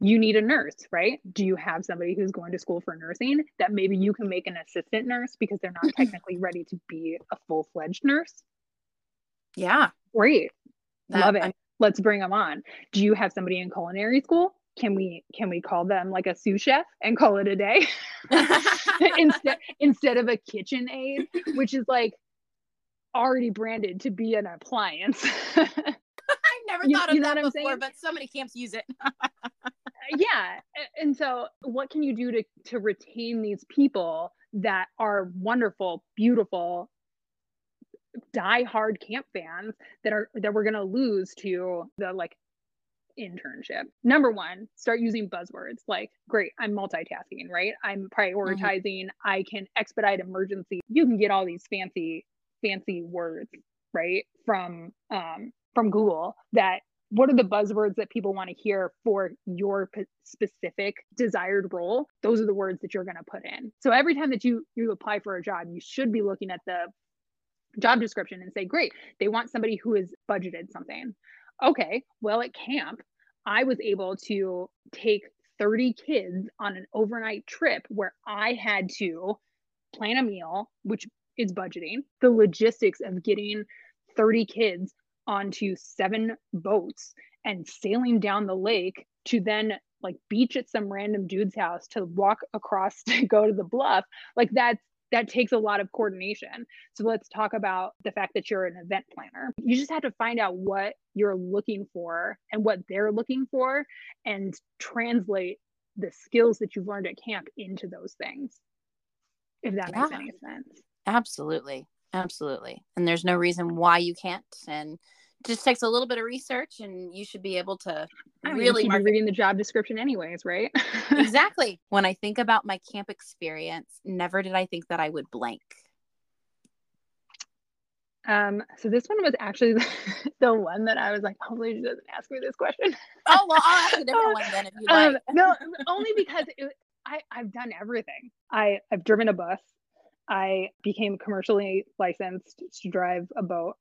S2: you need a nurse, right? Do you have somebody who's going to school for nursing that maybe you can make an assistant nurse because they're not mm-hmm. technically ready to be a full fledged nurse?
S3: Yeah.
S2: Great. That, Love it. I, Let's bring them on. Do you have somebody in culinary school? Can we can we call them like a sous chef and call it a day instead instead of a kitchen aide, which is like already branded to be an appliance.
S3: I've never you, thought of that before, but so many camps use it.
S2: Yeah. And so what can you do to to retain these people that are wonderful, beautiful, die hard camp fans that are that we're gonna lose to the like internship. Number one, start using buzzwords like, great, I'm multitasking, right? I'm mm-hmm. prioritizing, mm-hmm. I can expedite emergency. You can get all these fancy fancy words, right? From um, from Google that what are the buzzwords that people want to hear for your specific desired role? Those are the words that you're going to put in. So every time that you you apply for a job you should be looking at the job description and say great they want somebody who has budgeted something. Okay well at camp i was able to take 30 kids on an overnight trip where i had to plan a meal which is budgeting, the logistics of getting 30 kids onto seven boats and sailing down the lake to then like beach at some random dude's house to walk across to go to the bluff like that's that takes a lot of coordination so let's talk about the fact that you're an event planner you just have to find out what you're looking for and what they're looking for and translate the skills that you've learned at camp into those things if that yeah. makes any sense
S3: Absolutely. Absolutely. And there's no reason why you can't. And just takes a little bit of research and you should be able to
S2: I mean, really market- reading the job description anyways, right?
S3: exactly. When I think about my camp experience, never did I think that I would blank.
S2: Um, so this one was actually the, the one that I was like, hopefully she doesn't ask me this question.
S3: Oh well, I'll ask a different one then if you like.
S2: Um, no, only because it, I I've done everything. I I've driven a bus. I became commercially licensed to drive a boat.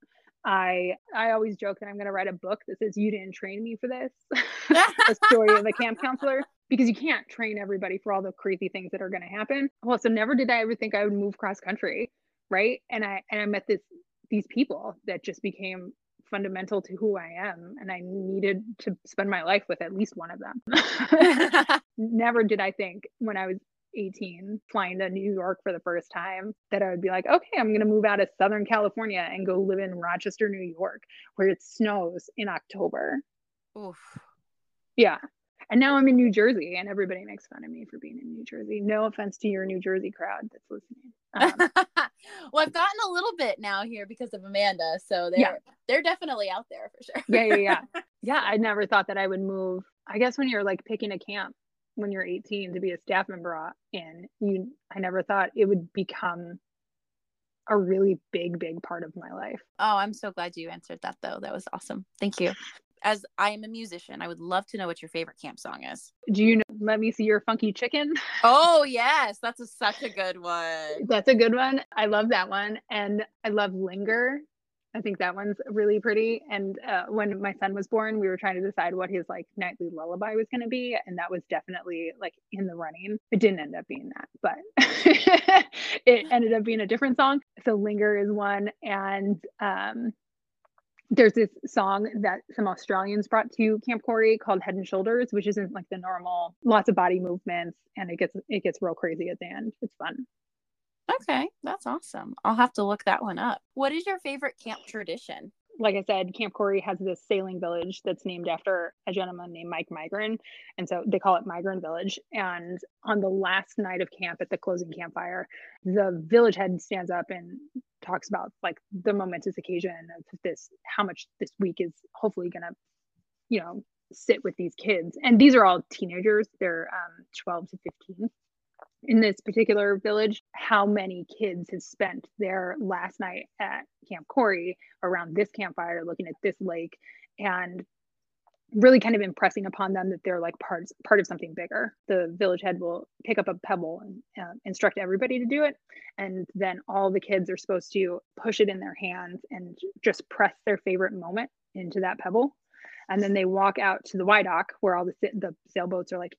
S2: I I always joke that I'm going to write a book that says you didn't train me for this. a story of a camp counselor because you can't train everybody for all the crazy things that are going to happen. Well, so never did I ever think I would move cross country, right? And I and I met this these people that just became fundamental to who I am and I needed to spend my life with at least one of them. never did I think when I was 18 flying to New York for the first time that I would be like, okay, I'm going to move out of Southern California and go live in Rochester, New York, where it snows in October. Oof. Yeah. And now I'm in New Jersey and everybody makes fun of me for being in New Jersey. No offense to your New Jersey crowd that's listening. Um,
S3: well, I've gotten a little bit now here because of Amanda. So they're, yeah. they're definitely out there for sure.
S2: yeah, yeah, yeah. Yeah, I never thought that I would move. I guess when you're like picking a camp when you're 18 to be a staff member in, you I never thought it would become a really big, big part of my life.
S3: Oh, I'm so glad you answered that though. That was awesome. Thank you as I am a musician, I would love to know what your favorite camp song is.
S2: Do you know Let Me See Your Funky Chicken?
S3: Oh, yes. That's a, such a good one.
S2: That's a good one. I love that one. And I love Linger. I think that one's really pretty. And uh, when my son was born, we were trying to decide what his like nightly lullaby was going to be, and that was definitely like in the running. It didn't end up being that, but it ended up being a different song. So "Linger" is one, and um, there's this song that some Australians brought to Camp Cory called Head and Shoulders, which isn't like the normal lots of body movements and it gets it gets real crazy at the end. It's fun.
S3: Okay, that's awesome. I'll have to look that one up. What is your favorite camp tradition?
S2: like I said, Camp Cory has this sailing village that's named after a gentleman named Mike Migran. And so they call it Migran Village. And on the last night of camp at the closing campfire, the village head stands up and talks about like the momentous occasion of this, how much this week is hopefully going to, you know, sit with these kids. And these are all teenagers, they're um, 12 to 15 in this particular village how many kids have spent their last night at Camp Cory around this campfire looking at this lake and really kind of impressing upon them that they're like part part of something bigger. The village head will pick up a pebble and uh, instruct everybody to do it, and then all the kids are supposed to push it in their hands and just press their favorite moment into that pebble, and then they walk out to the Wye-Dock where all the the sailboats are like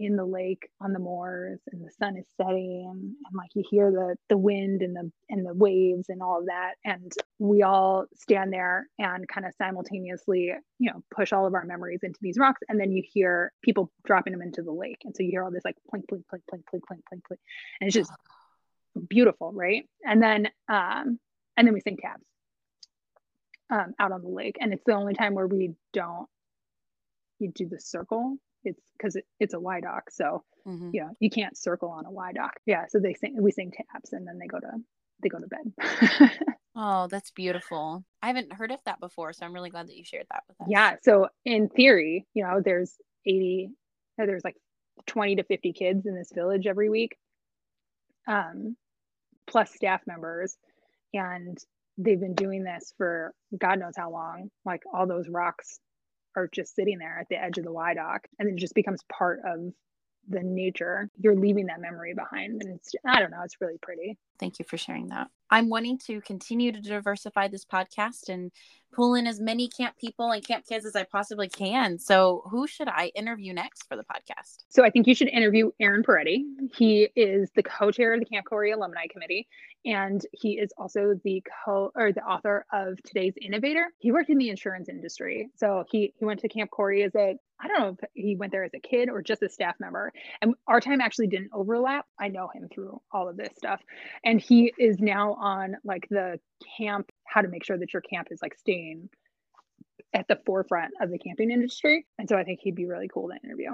S2: in the lake on the moors and the sun is setting and, and, like you hear the the wind and the and the waves and all of that. And we all stand there and kind of simultaneously you know push all of our memories into these rocks. And then you hear people dropping them into the lake. And so you hear all this like plink plink plink plink plink plink plink, plink. and it's just beautiful right? And then um and then we sing taps um, out on the lake. And it's the only time where we don't you do the circle it's because it, it's a Wye-Dock so mm-hmm. yeah you can't circle on a Wye-Dock yeah so they sing we sing taps and then they go to they go to bed.
S3: Oh that's beautiful. I haven't heard of that before so i'm really glad that you shared that with us.
S2: Yeah so in theory you know there's 80 there's like 20 to 50 kids in this village every week um plus staff members and they've been doing this for god knows how long like all those rocks are just sitting there at the edge of the Wye-Dock and it just becomes part of the nature. You're leaving that memory behind and it's i don't know it's really pretty
S3: thank you for sharing that i'm wanting to continue to diversify this podcast and pull in as many camp people and camp kids as i possibly can so who should i interview next for the podcast
S2: so i think you should interview aaron peretti he is the co-chair of the camp cory alumni committee and he is also the co or the author of today's innovator he worked in the insurance industry so he he went to camp cory as a I don't know if he went there as a kid or just a staff member. And our time actually didn't overlap. I know him through all of this stuff. He is now on like the camp, how to make sure that your camp is like staying at the forefront of the camping industry. And so I think he'd be really cool to interview.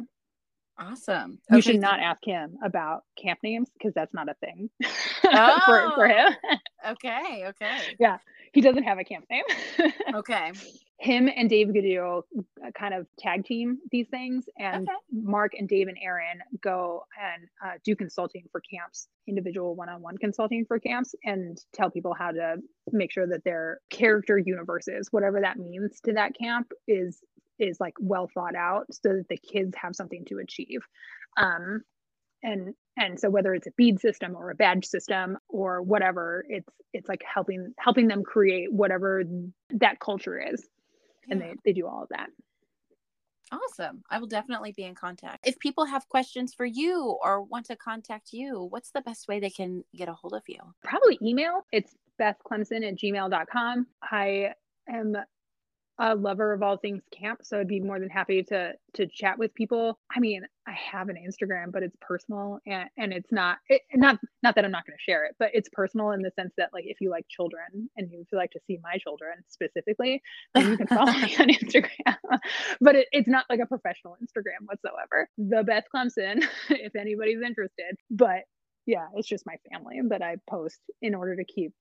S3: Awesome.
S2: You okay. should not ask him about camp names because that's not a thing oh, for, for oh. him.
S3: okay. Okay.
S2: Yeah. He doesn't have a camp name.
S3: okay
S2: him and Dave Gaddio uh, kind of tag team these things, and okay. Mark and Dave and Aaron go and uh, do consulting for camps, individual one-on-one consulting for camps, and tell people how to make sure that their character universes, whatever that means to that camp, is is like well thought out, so that the kids have something to achieve. Um, and and so whether it's a bead system or a badge system or whatever it's it's like helping helping them create whatever that culture is yeah. and they, they do all of that.
S3: Awesome. I will definitely be in contact. If people have questions for you or want to contact you what's the best way they can get a hold of you?
S2: Probably email. It's bethclemson at gmail.com i am a lover of all things camp, so I'd be more than happy to to chat with people. I mean, I have an Instagram, but it's personal and and it's not it, not not that I'm not going to share it, but it's personal in the sense that like if you like children and you like to see my children specifically, then you can follow me on Instagram. but it, it's not like a professional Instagram whatsoever. The Beth Clemson, if anybody's interested. But yeah, it's just my family that I post in order to keep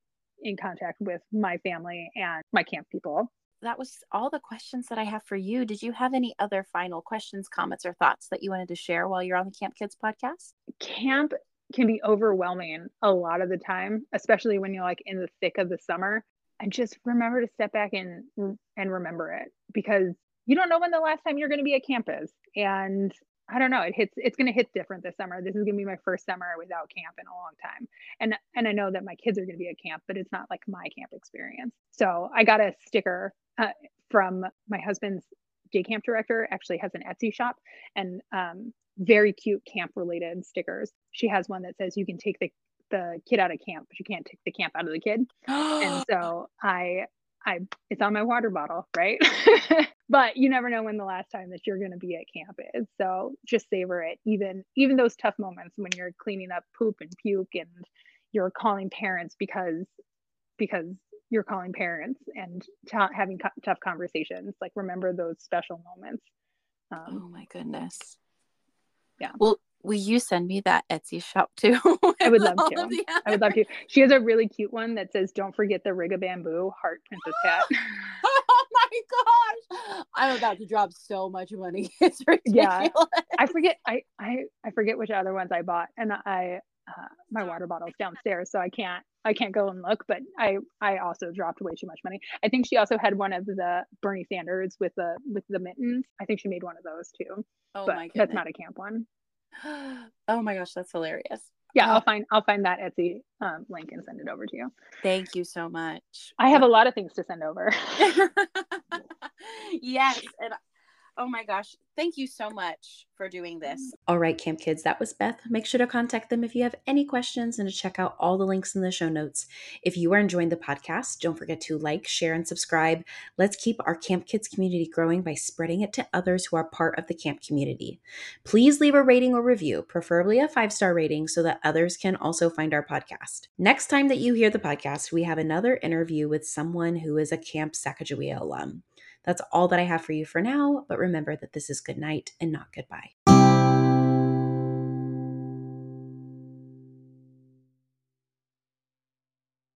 S2: in contact with my family and my camp people
S3: that was all the questions that I have for you. Did you have any other final questions, comments, or thoughts that you wanted to share while you're on the Camp Kids podcast?
S2: Camp can be overwhelming a lot of the time, especially when you're like in the thick of the summer. And just remember to step back and and remember it because you don't know when the last time you're going to be at camp is. And I don't know, it hits it's going to hit different this summer. This is going to be my first summer without camp in a long time. And and I know that my kids are going to be at camp, but it's not like my camp experience. So, I got a sticker uh, from my husband's day camp director actually has an Etsy shop and um, very cute camp related stickers. She has one that says you can take the the kid out of camp, but you can't take the camp out of the kid. and so I I it's on my water bottle, right? but you never know when the last time that you're going to be at camp is. So just savor it even even those tough moments when you're cleaning up poop and puke and you're calling parents because because you're calling parents and t- having co- tough conversations like remember those special moments
S3: um, oh my goodness
S2: yeah
S3: well will you send me that etsy shop too
S2: i would love to i would love to she has a really cute one that says don't forget the rig of bamboo heart princess cat
S3: oh my gosh i'm about to drop so much money it's ridiculous. yeah
S2: i forget i i i forget which other ones i bought and i uh, my water bottle's downstairs, so I can't I can't go and look. But I I also dropped way too much money. I think she also had one of the Bernie Sanders with the with the mittens. I think she made one of those too. Oh but my goodness. that's not a camp one.
S3: oh my gosh, that's hilarious.
S2: Yeah, I'll find I'll find that Etsy um, link and send it over to you.
S3: Thank you so much.
S2: I have a lot of things to send over.
S3: yes, and Oh my gosh. Thank you so much for doing this.
S1: All right, Camp Kids, that was Beth. Make sure to contact them if you have any questions and to check out all the links in the show notes. If you are enjoying the podcast, don't forget to like, share, and subscribe. Let's keep our Camp Kids community growing by spreading it to others who are part of the camp community. Please leave a rating or review, preferably a five star rating, so that others can also find our podcast. Next time that you hear the podcast, we have another interview with someone who is a Camp Sacagawea alum. That's all that I have for you for now, but remember that this is good night and not goodbye.